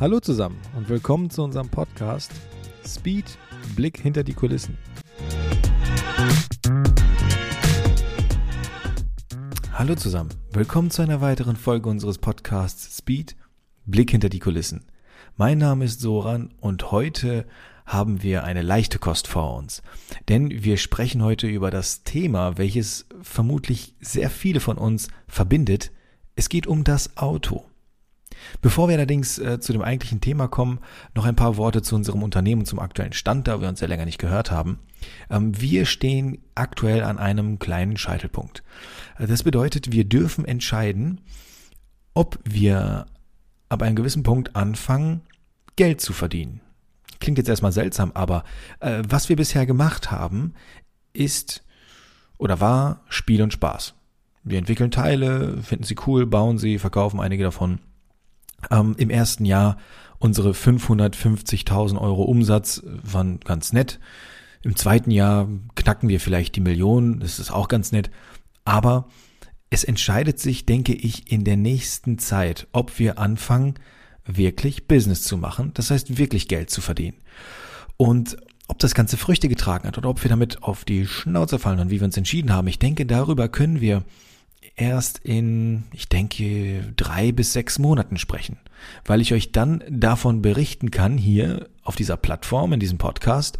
Hallo zusammen und willkommen zu unserem Podcast Speed Blick hinter die Kulissen. Hallo zusammen, willkommen zu einer weiteren Folge unseres Podcasts Speed Blick hinter die Kulissen. Mein Name ist Soran und heute haben wir eine leichte Kost vor uns. Denn wir sprechen heute über das Thema, welches vermutlich sehr viele von uns verbindet. Es geht um das Auto. Bevor wir allerdings äh, zu dem eigentlichen Thema kommen, noch ein paar Worte zu unserem Unternehmen, zum aktuellen Stand, da wir uns ja länger nicht gehört haben. Ähm, wir stehen aktuell an einem kleinen Scheitelpunkt. Äh, das bedeutet, wir dürfen entscheiden, ob wir ab einem gewissen Punkt anfangen, Geld zu verdienen. Klingt jetzt erstmal seltsam, aber äh, was wir bisher gemacht haben, ist oder war Spiel und Spaß. Wir entwickeln Teile, finden sie cool, bauen sie, verkaufen einige davon ähm, Im ersten Jahr unsere 550.000 Euro Umsatz waren ganz nett. Im zweiten Jahr knacken wir vielleicht die Million, das ist auch ganz nett. Aber es entscheidet sich, denke ich, in der nächsten Zeit, ob wir anfangen, wirklich Business zu machen, das heißt wirklich Geld zu verdienen. Und ob das Ganze Früchte getragen hat oder ob wir damit auf die Schnauze fallen und wie wir uns entschieden haben, ich denke, darüber können wir erst in, ich denke, drei bis sechs Monaten sprechen, weil ich euch dann davon berichten kann, hier auf dieser Plattform, in diesem Podcast,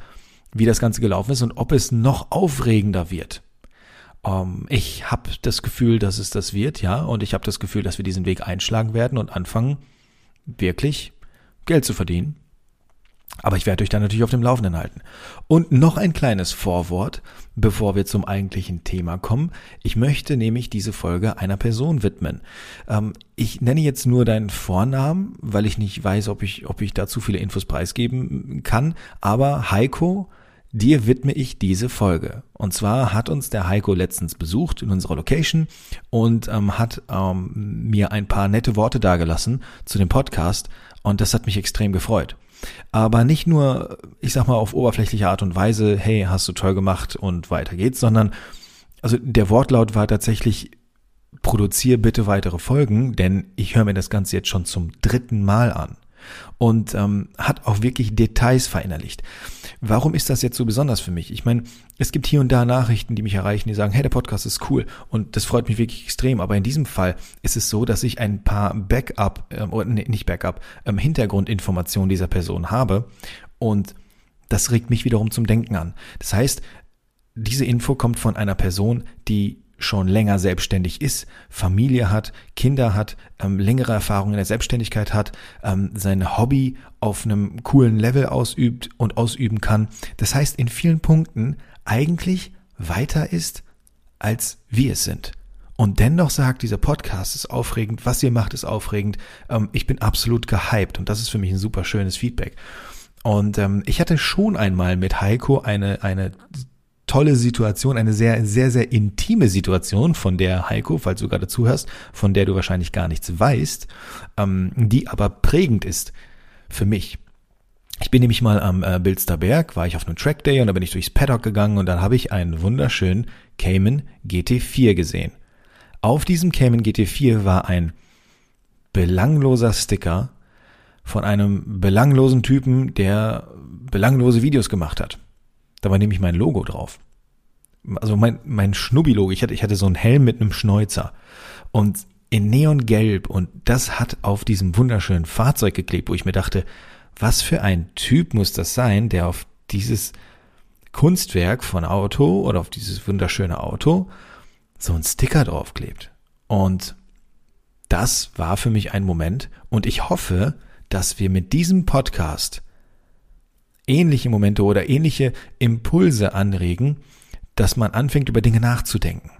wie das Ganze gelaufen ist und ob es noch aufregender wird. Ähm, ich habe das Gefühl, dass es das wird, ja, und ich habe das Gefühl, dass wir diesen Weg einschlagen werden und anfangen, wirklich Geld zu verdienen aber ich werde euch dann natürlich auf dem Laufenden halten. Und noch ein kleines Vorwort, bevor wir zum eigentlichen Thema kommen. Ich möchte nämlich diese Folge einer Person widmen. Ähm, ich nenne jetzt nur deinen Vornamen, weil ich nicht weiß, ob ich, ob ich da zu viele Infos preisgeben kann. Aber Heiko, dir widme ich diese Folge. Und zwar hat uns der Heiko letztens besucht in unserer Location und ähm, hat ähm, mir ein paar nette Worte dargelassen zu dem Podcast. Und das hat mich extrem gefreut. Aber nicht nur, ich sag mal, auf oberflächliche Art und Weise, hey, hast du toll gemacht und weiter geht's, sondern, also der Wortlaut war tatsächlich, produziere bitte weitere Folgen, denn ich höre mir das Ganze jetzt schon zum dritten Mal an und ähm, hat auch wirklich Details verinnerlicht. Warum ist das jetzt so besonders für mich? Ich meine, es gibt hier und da Nachrichten, die mich erreichen, die sagen, hey, der Podcast ist cool und das freut mich wirklich extrem. Aber in diesem Fall ist es so, dass ich ein paar Backup, ähm, oder nee, nicht Backup, ähm, Hintergrundinformationen dieser Person habe und das regt mich wiederum zum Denken an. Das heißt, diese Info kommt von einer Person, die schon länger selbstständig ist, Familie hat, Kinder hat, ähm, längere Erfahrung in der Selbstständigkeit hat, ähm, sein Hobby auf einem coolen Level ausübt und ausüben kann. Das heißt, in vielen Punkten eigentlich weiter ist, als wir es sind. Und dennoch sagt, dieser Podcast ist aufregend, was ihr macht ist aufregend. Ähm, ich bin absolut gehypt und das ist für mich ein super schönes Feedback. Und ähm, ich hatte schon einmal mit Heiko eine, eine tolle Situation, eine sehr, sehr, sehr intime Situation, von der Heiko, falls du gerade zuhörst, von der du wahrscheinlich gar nichts weißt, ähm, die aber prägend ist für mich. Ich bin nämlich mal am äh, Bilsterberg, war ich auf einem Track Day und da bin ich durchs Paddock gegangen und dann habe ich einen wunderschönen Cayman GT4 gesehen. Auf diesem Cayman GT4 war ein belangloser Sticker von einem belanglosen Typen, der belanglose Videos gemacht hat. Da war nämlich mein Logo drauf. Also mein, mein Schnubbi-Logo. Ich hatte, ich hatte so einen Helm mit einem Schnäuzer. Und in Neongelb. Und das hat auf diesem wunderschönen Fahrzeug geklebt, wo ich mir dachte, was für ein Typ muss das sein, der auf dieses Kunstwerk von Auto oder auf dieses wunderschöne Auto so ein Sticker draufklebt. Und das war für mich ein Moment. Und ich hoffe, dass wir mit diesem Podcast ähnliche Momente oder ähnliche Impulse anregen, dass man anfängt, über Dinge nachzudenken.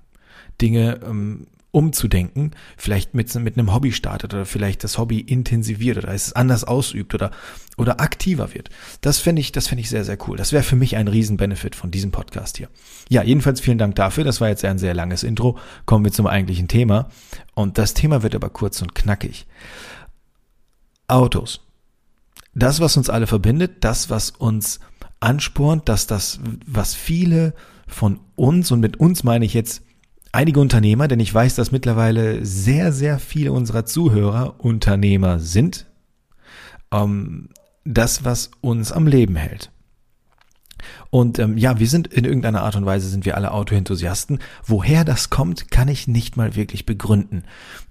Dinge ähm, umzudenken, vielleicht mit, mit einem Hobby startet oder vielleicht das Hobby intensiviert oder es anders ausübt oder, oder aktiver wird. Das fände ich, das fände ich sehr, sehr cool. Das wäre für mich ein Riesen-Benefit von diesem Podcast hier. Ja, jedenfalls vielen Dank dafür. Das war jetzt ein sehr langes Intro. Kommen wir zum eigentlichen Thema. Und das Thema wird aber kurz und knackig. Autos das, was uns alle verbindet, das, was uns anspornt, dass das, was viele von uns, und mit uns meine ich jetzt einige Unternehmer, denn ich weiß, dass mittlerweile sehr, sehr viele unserer Zuhörer Unternehmer sind. ähm, das, was uns am Leben hält. Und ähm, ja, wir sind in irgendeiner Art und Weise sind wir alle Autoenthusiasten. Woher das kommt, kann ich nicht mal wirklich begründen.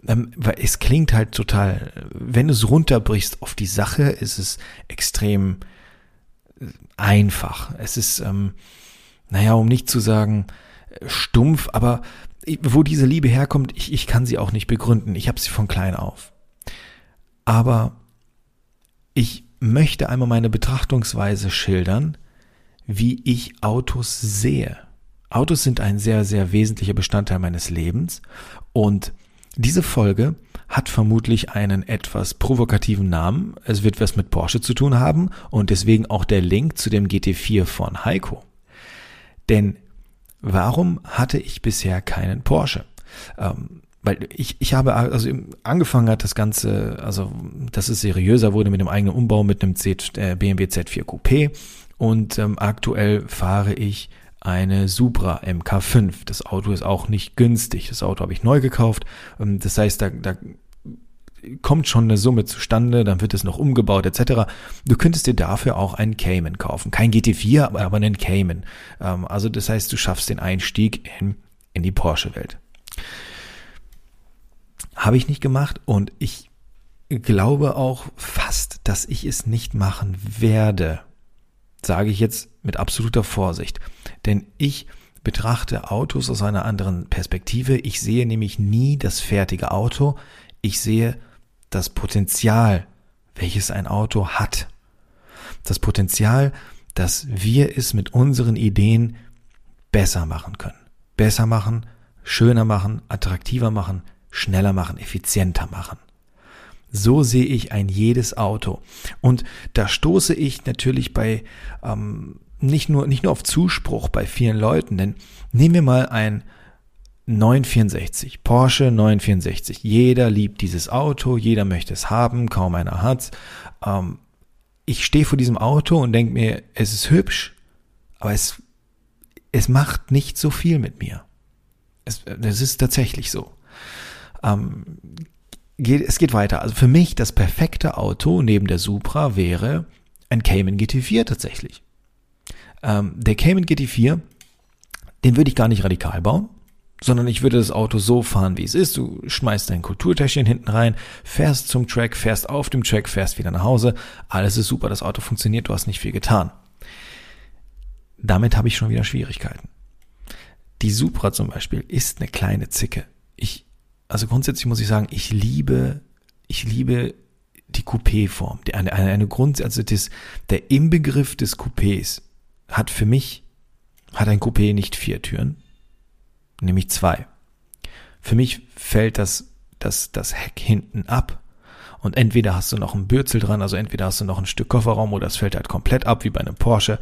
Ähm, weil es klingt halt total, wenn du es runterbrichst auf die Sache, ist es extrem äh, einfach. Es ist, ähm, naja, um nicht zu sagen äh, stumpf, aber wo diese Liebe herkommt, ich, ich kann sie auch nicht begründen. Ich habe sie von klein auf. Aber ich möchte einmal meine Betrachtungsweise schildern, wie ich Autos sehe. Autos sind ein sehr, sehr wesentlicher Bestandteil meines Lebens und diese Folge hat vermutlich einen etwas provokativen Namen. Es wird was mit Porsche zu tun haben und deswegen auch der Link zu dem GT4 von Heiko. Denn warum hatte ich bisher keinen Porsche? Ähm, weil ich, ich habe, also angefangen hat das Ganze, also dass es seriöser wurde mit dem eigenen Umbau mit einem Z, äh, BMW Z4 Coupé und ähm, aktuell fahre ich eine Supra MK5. Das Auto ist auch nicht günstig. Das Auto habe ich neu gekauft. Ähm, das heißt, da, da kommt schon eine Summe zustande, dann wird es noch umgebaut etc. Du könntest dir dafür auch einen Cayman kaufen. Kein GT4, aber, aber einen Cayman. Ähm, also das heißt, du schaffst den Einstieg in, in die Porsche-Welt. Habe ich nicht gemacht und ich glaube auch fast, dass ich es nicht machen werde sage ich jetzt mit absoluter Vorsicht. Denn ich betrachte Autos aus einer anderen Perspektive. Ich sehe nämlich nie das fertige Auto. Ich sehe das Potenzial, welches ein Auto hat. Das Potenzial, dass wir es mit unseren Ideen besser machen können. Besser machen, schöner machen, attraktiver machen, schneller machen, effizienter machen. So sehe ich ein jedes Auto. Und da stoße ich natürlich bei ähm, nicht nur nicht nur auf Zuspruch bei vielen Leuten, denn nehmen wir mal ein 964, Porsche 964. Jeder liebt dieses Auto, jeder möchte es haben, kaum einer hat's. Ähm, ich stehe vor diesem Auto und denke mir, es ist hübsch, aber es, es macht nicht so viel mit mir. Es, das ist tatsächlich so. Ähm, geht, es geht weiter. Also für mich das perfekte Auto neben der Supra wäre ein Cayman GT4 tatsächlich. Ähm, der Cayman GT4, den würde ich gar nicht radikal bauen, sondern ich würde das Auto so fahren, wie es ist. Du schmeißt dein Kulturtäschchen hinten rein, fährst zum Track, fährst auf dem Track, fährst wieder nach Hause. Alles ist super, das Auto funktioniert, du hast nicht viel getan. Damit habe ich schon wieder Schwierigkeiten. Die Supra zum Beispiel ist eine kleine Zicke. Ich also grundsätzlich muss ich sagen, ich liebe, ich liebe die Coupé-Form. Eine, eine, eine Grund, also das, der Inbegriff des Coupés hat für mich, hat ein Coupé nicht vier Türen, nämlich zwei. Für mich fällt das, das, das Heck hinten ab und entweder hast du noch ein Bürzel dran, also entweder hast du noch ein Stück Kofferraum oder es fällt halt komplett ab, wie bei einem Porsche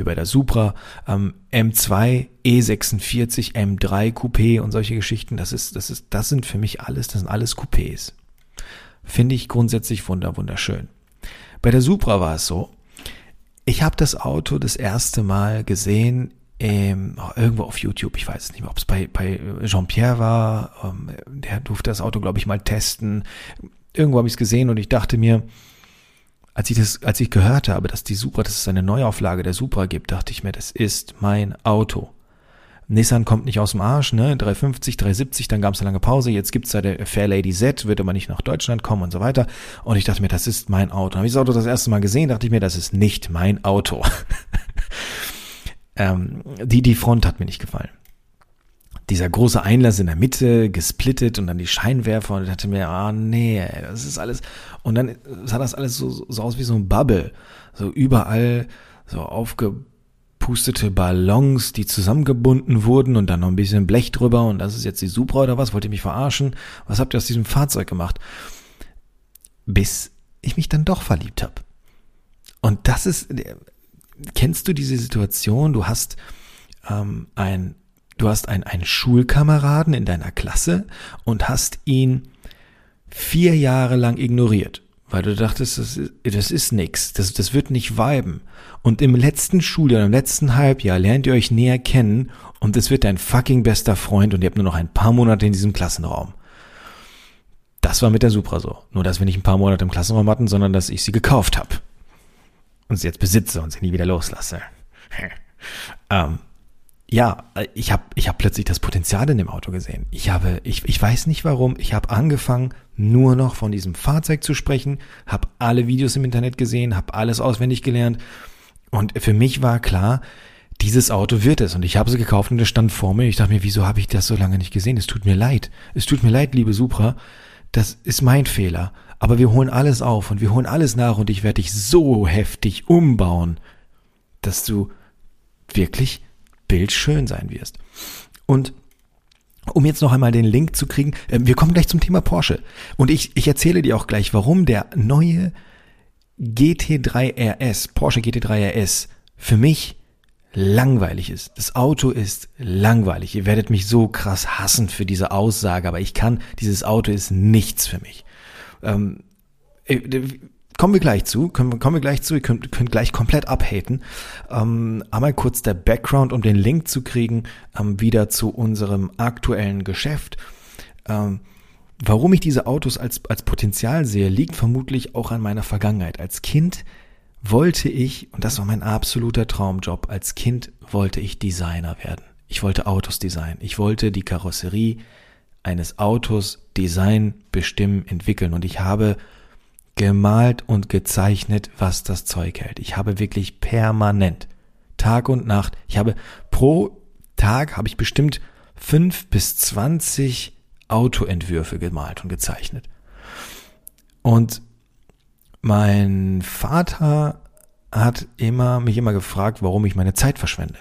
wie bei der Supra, ähm, M2, E46, M3 Coupé und solche Geschichten, das ist, das ist, das sind für mich alles, das sind alles Coupés. Finde ich grundsätzlich wunder, wunderschön. Bei der Supra war es so, ich habe das Auto das erste Mal gesehen ähm, irgendwo auf YouTube, ich weiß es nicht mehr, ob es bei, bei Jean-Pierre war, ähm, der durfte das Auto, glaube ich, mal testen. Irgendwo habe ich es gesehen und ich dachte mir, als ich das, als ich gehört habe, dass die Supra, dass es eine Neuauflage der Supra gibt, dachte ich mir, das ist mein Auto. Nissan kommt nicht aus dem Arsch, ne? 350, 370, dann gab es eine lange Pause, jetzt gibt's da der Fairlady Z, wird aber nicht nach Deutschland kommen und so weiter. Und ich dachte mir, das ist mein Auto. Habe ich das Auto das erste Mal gesehen, dachte ich mir, das ist nicht mein Auto. ähm, die, die Front hat mir nicht gefallen dieser große Einlass in der Mitte, gesplittet und dann die Scheinwerfer und ich dachte mir, ah nee, das ist alles. Und dann sah das alles so, so aus wie so ein Bubble. So überall so aufgepustete Ballons, die zusammengebunden wurden und dann noch ein bisschen Blech drüber und das ist jetzt die Supra oder was? Wollt ihr mich verarschen? Was habt ihr aus diesem Fahrzeug gemacht? Bis ich mich dann doch verliebt habe. Und das ist, kennst du diese Situation? Du hast ähm, ein Du hast einen, einen Schulkameraden in deiner Klasse und hast ihn vier Jahre lang ignoriert, weil du dachtest, das ist, das ist nix, das, das wird nicht viben. Und im letzten Schuljahr, im letzten Halbjahr lernt ihr euch näher kennen und es wird dein fucking bester Freund und ihr habt nur noch ein paar Monate in diesem Klassenraum. Das war mit der Supra so. Nur, dass wir nicht ein paar Monate im Klassenraum hatten, sondern dass ich sie gekauft habe. Und sie jetzt besitze und sie nie wieder loslasse. ähm, ja, ich habe ich hab plötzlich das Potenzial in dem Auto gesehen. Ich habe, ich, ich weiß nicht warum, ich habe angefangen, nur noch von diesem Fahrzeug zu sprechen, habe alle Videos im Internet gesehen, habe alles auswendig gelernt. Und für mich war klar, dieses Auto wird es. Und ich habe sie gekauft und es stand vor mir. Ich dachte mir, wieso habe ich das so lange nicht gesehen? Es tut mir leid. Es tut mir leid, liebe Supra. Das ist mein Fehler. Aber wir holen alles auf und wir holen alles nach und ich werde dich so heftig umbauen, dass du wirklich bildschön sein wirst. Und um jetzt noch einmal den Link zu kriegen, äh, wir kommen gleich zum Thema Porsche. Und ich, ich erzähle dir auch gleich, warum der neue GT3 RS, Porsche GT3 RS, für mich langweilig ist. Das Auto ist langweilig. Ihr werdet mich so krass hassen für diese Aussage, aber ich kann, dieses Auto ist nichts für mich. Ähm, äh, kommen wir gleich zu, kommen, kommen wir gleich zu, ihr könnt, könnt gleich komplett abhaten. Ähm, einmal kurz der Background, um den Link zu kriegen, ähm, wieder zu unserem aktuellen Geschäft. Ähm, warum ich diese Autos als, als Potenzial sehe, liegt vermutlich auch an meiner Vergangenheit. Als Kind wollte ich, und das war mein absoluter Traumjob, als Kind wollte ich Designer werden. Ich wollte Autos designen. Ich wollte die Karosserie eines Autos design, bestimmen, entwickeln. Und ich habe gemalt und gezeichnet, was das Zeug hält. Ich habe wirklich permanent, Tag und Nacht, ich habe pro Tag habe ich bestimmt fünf bis zwanzig Autoentwürfe gemalt und gezeichnet. Und mein Vater hat immer, mich immer gefragt, warum ich meine Zeit verschwende.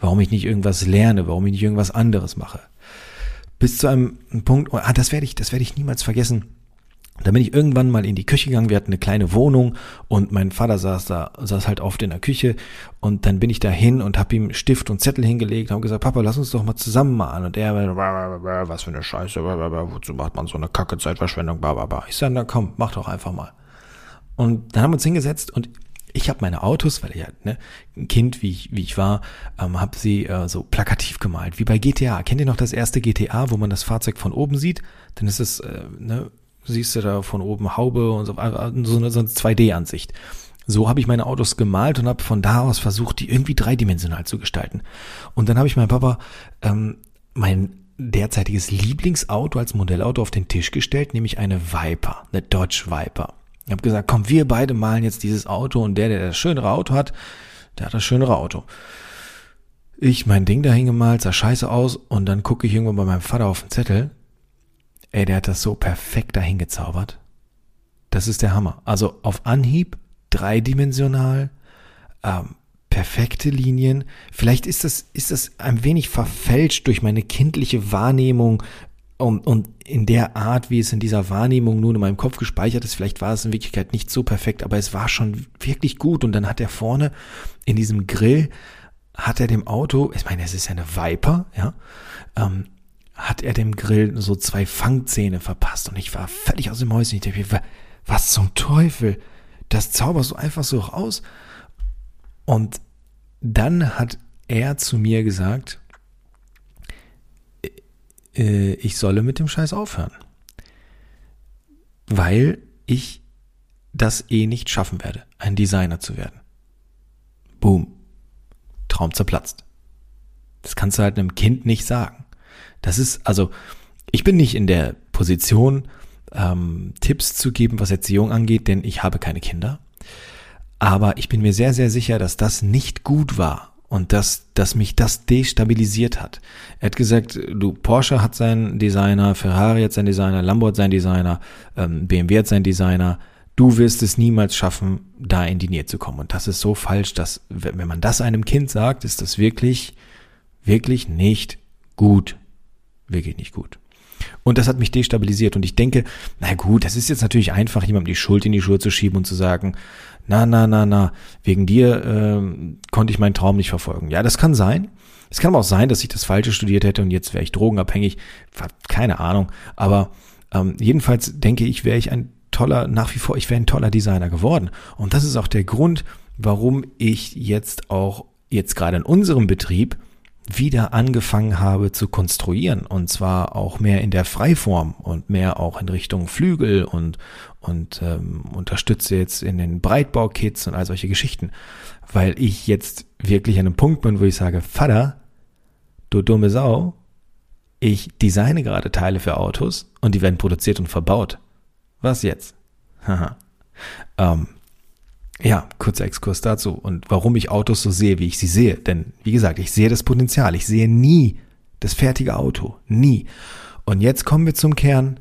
Warum ich nicht irgendwas lerne, warum ich nicht irgendwas anderes mache. Bis zu einem Punkt, ah, das werde ich, das werde ich niemals vergessen. Da bin ich irgendwann mal in die Küche gegangen, wir hatten eine kleine Wohnung und mein Vater saß da, saß halt oft in der Küche und dann bin ich da hin und habe ihm Stift und Zettel hingelegt, habe gesagt, Papa, lass uns doch mal zusammen malen und er, was für eine Scheiße, wozu macht man so eine Kacke Zeitverschwendung, ich sage, na komm, mach doch einfach mal. Und dann haben wir uns hingesetzt und ich habe meine Autos, weil ich ja ne, ein Kind, wie ich, wie ich war, ähm, habe sie äh, so plakativ gemalt, wie bei GTA. Kennt ihr noch das erste GTA, wo man das Fahrzeug von oben sieht? Dann ist es, äh, ne, siehst du da von oben Haube und so, äh, so eine, so eine 2D-Ansicht. So habe ich meine Autos gemalt und habe von da aus versucht, die irgendwie dreidimensional zu gestalten. Und dann habe ich meinem Papa ähm, mein derzeitiges Lieblingsauto als Modellauto auf den Tisch gestellt, nämlich eine Viper, eine Dodge Viper. Ich habe gesagt, komm, wir beide malen jetzt dieses Auto und der, der das schönere Auto hat, der hat das schönere Auto. Ich mein Ding dahin gemalt, sah scheiße aus und dann gucke ich irgendwann bei meinem Vater auf den Zettel. Ey, der hat das so perfekt dahin gezaubert. Das ist der Hammer. Also auf Anhieb, dreidimensional, ähm, perfekte Linien. Vielleicht ist das, ist das ein wenig verfälscht durch meine kindliche Wahrnehmung und, und in der Art, wie es in dieser Wahrnehmung nun in meinem Kopf gespeichert ist, vielleicht war es in Wirklichkeit nicht so perfekt, aber es war schon wirklich gut. Und dann hat er vorne in diesem Grill, hat er dem Auto, ich meine, es ist ja eine Viper, ja, ähm, hat er dem Grill so zwei Fangzähne verpasst. Und ich war völlig aus dem Häuschen. Ich dachte, was zum Teufel? Das zauberst du einfach so raus. Und dann hat er zu mir gesagt, äh, ich solle mit dem Scheiß aufhören. Weil ich das eh nicht schaffen werde, ein Designer zu werden. Boom. Traum zerplatzt. Das kannst du halt einem Kind nicht sagen. Das ist, also, ich bin nicht in der Position, ähm, Tipps zu geben, was Erziehung angeht, denn ich habe keine Kinder. Aber ich bin mir sehr, sehr sicher, dass das nicht gut war, und dass, dass mich das destabilisiert hat. Er hat gesagt, du, Porsche hat seinen Designer, Ferrari hat seinen Designer, Lambo hat seinen Designer, ähm, BMW hat seinen Designer. Du wirst es niemals schaffen, da in die Nähe zu kommen. Und das ist so falsch, dass, wenn man das einem Kind sagt, ist das wirklich, wirklich nicht gut. Wirklich nicht gut. Und das hat mich destabilisiert. Und ich denke, na gut, das ist jetzt natürlich einfach, jemandem die Schuld in die Schuhe zu schieben und zu sagen, na, na, na, na, wegen dir äh, konnte ich meinen Traum nicht verfolgen. Ja, das kann sein. Es kann aber auch sein, dass ich das Falsche studiert hätte und jetzt wäre ich drogenabhängig. Keine Ahnung. Aber ähm, jedenfalls denke ich, wäre ich ein toller, nach wie vor, ich wäre ein toller Designer geworden. Und das ist auch der Grund, warum ich jetzt auch, jetzt gerade in unserem Betrieb, wieder angefangen habe zu konstruieren und zwar auch mehr in der Freiform und mehr auch in Richtung Flügel und und ähm, unterstütze jetzt in den Breitbaukits und all solche Geschichten, weil ich jetzt wirklich an einem Punkt bin, wo ich sage, Vater, du dumme Sau, ich designe gerade Teile für Autos und die werden produziert und verbaut. Was jetzt? Haha. ähm, ja, kurzer Exkurs dazu und warum ich Autos so sehe, wie ich sie sehe. Denn, wie gesagt, ich sehe das Potenzial. Ich sehe nie das fertige Auto. Nie. Und jetzt kommen wir zum Kern.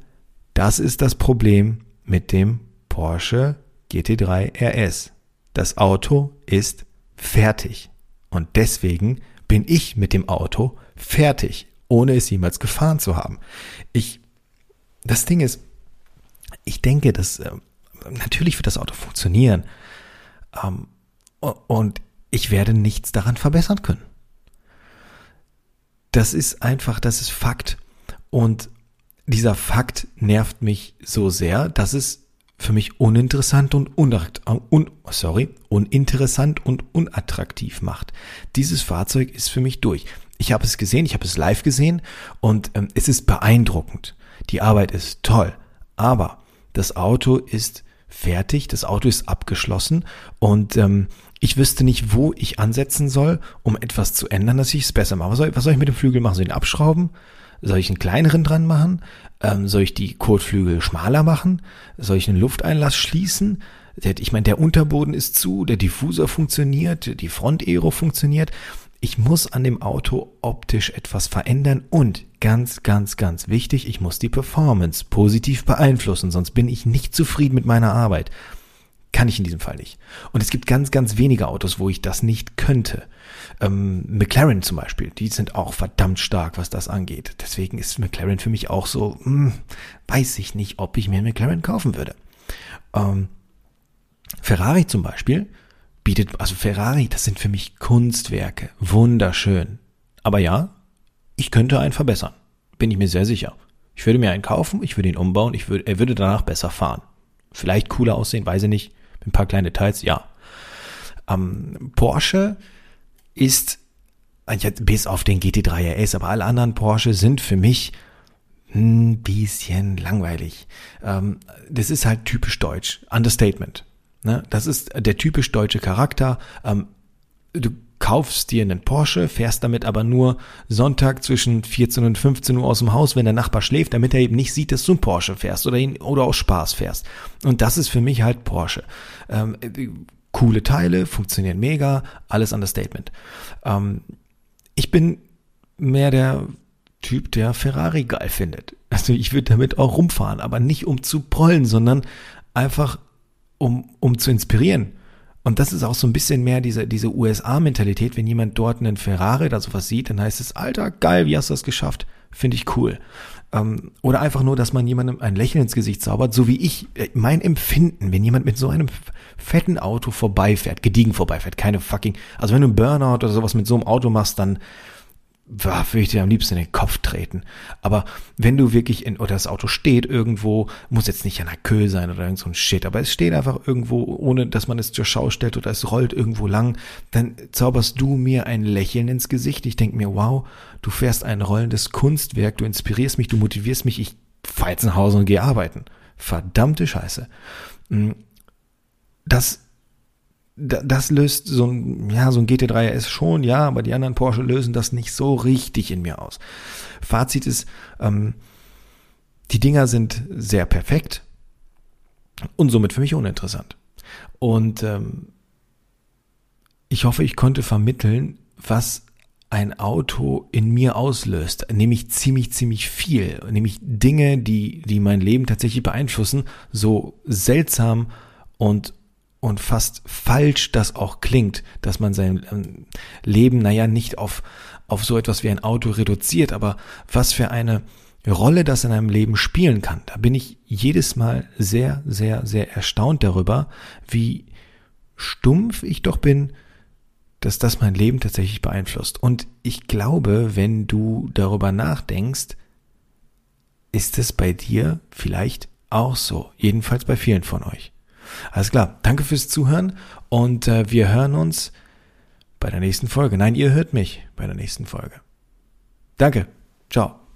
Das ist das Problem mit dem Porsche GT3 RS. Das Auto ist fertig. Und deswegen bin ich mit dem Auto fertig, ohne es jemals gefahren zu haben. Ich, das Ding ist, ich denke, dass äh, natürlich wird das Auto funktionieren. Ähm, und ich werde nichts daran verbessern können. Das ist einfach, das ist Fakt. Und dieser Fakt nervt mich so sehr, dass es für mich uninteressant und un, sorry, uninteressant und unattraktiv macht. Dieses Fahrzeug ist für mich durch. Ich habe es gesehen, ich habe es live gesehen und ähm, es ist beeindruckend. Die Arbeit ist toll, aber das Auto ist fertig, das Auto ist abgeschlossen und ähm, ich wüsste nicht, wo ich ansetzen soll, um etwas zu ändern, dass ich es besser mache. Was soll, was soll ich mit dem Flügel machen? Soll ich ihn abschrauben? Soll ich einen kleineren dran machen? Ähm, soll ich die Kotflügel schmaler machen? Soll ich einen Lufteinlass schließen? Ich meine, der Unterboden ist zu, der Diffusor funktioniert, die Front-Aero funktioniert. Ich muss an dem Auto optisch etwas verändern und ganz, ganz, ganz wichtig, ich muss die Performance positiv beeinflussen, sonst bin ich nicht zufrieden mit meiner Arbeit. Kann ich in diesem Fall nicht. Und es gibt ganz, ganz wenige Autos, wo ich das nicht könnte. Ähm, McLaren zum Beispiel, die sind auch verdammt stark, was das angeht. Deswegen ist McLaren für mich auch so, hm, weiß ich nicht, ob ich mir einen McLaren kaufen würde. Ähm, Ferrari zum Beispiel, bietet, also Ferrari, das sind für mich Kunstwerke, wunderschön. Aber ja, ich könnte einen verbessern, bin ich mir sehr sicher. Ich würde mir einen kaufen, ich würde ihn umbauen, ich würde, er würde danach besser fahren. Vielleicht cooler aussehen, weiß ich nicht. Ein paar kleinen Details, ja. Ähm, Porsche ist, bis auf den GT3 RS, aber alle anderen Porsche sind für mich ein bisschen langweilig. Ähm, das ist halt typisch deutsch. Understatement. Ne? Das ist der typisch deutsche Charakter. Ähm, du kaufst dir einen Porsche, fährst damit aber nur Sonntag zwischen 14 und 15 Uhr aus dem Haus, wenn der Nachbar schläft, damit er eben nicht sieht, dass du einen Porsche fährst oder ihn oder aus Spaß fährst. Und das ist für mich halt Porsche. Ähm, coole Teile, funktionieren mega, alles Understatement. Ähm, ich bin mehr der Typ, der Ferrari geil findet. Also ich würde damit auch rumfahren, aber nicht um zu prollen, sondern einfach um, um zu inspirieren. Und das ist auch so ein bisschen mehr diese, diese USA-Mentalität, wenn jemand dort einen Ferrari oder sowas sieht, dann heißt es, Alter, geil, wie hast du das geschafft? Finde ich cool. Ähm, oder einfach nur, dass man jemandem ein Lächeln ins Gesicht zaubert, so wie ich, äh, mein Empfinden, wenn jemand mit so einem fetten Auto vorbeifährt, gediegen vorbeifährt, keine fucking, also wenn du einen Burnout oder sowas mit so einem Auto machst, dann würde ich dir am liebsten in den Kopf treten. Aber wenn du wirklich in, oder das Auto steht irgendwo, muss jetzt nicht an der Köhl sein oder irgend so ein Shit, aber es steht einfach irgendwo, ohne dass man es zur Schau stellt oder es rollt irgendwo lang, dann zauberst du mir ein Lächeln ins Gesicht. Ich denke mir, wow, du fährst ein rollendes Kunstwerk, du inspirierst mich, du motivierst mich, ich fahr jetzt nach Hause und gehe arbeiten. Verdammte Scheiße. Hm, das das löst so ein, ja, so ein GT3 RS schon, ja, aber die anderen Porsche lösen das nicht so richtig in mir aus. Fazit ist, ähm, die Dinger sind sehr perfekt und somit für mich uninteressant. Und ähm, ich hoffe, ich konnte vermitteln, was ein Auto in mir auslöst, nämlich ziemlich, ziemlich viel, nämlich Dinge, die, die mein Leben tatsächlich beeinflussen, so seltsam und und fast falsch das auch klingt, dass man sein ähm, Leben, naja, nicht auf, auf so etwas wie ein Auto reduziert, aber was für eine Rolle das in einem Leben spielen kann. Da bin ich jedes Mal sehr, sehr, sehr erstaunt darüber, wie stumpf ich doch bin, dass das mein Leben tatsächlich beeinflusst. Und ich glaube, wenn du darüber nachdenkst, ist es bei dir vielleicht auch so. Jedenfalls bei vielen von euch. Alles klar, danke fürs Zuhören und äh, wir hören uns bei der nächsten Folge. Nein, ihr hört mich bei der nächsten Folge. Danke. Ciao.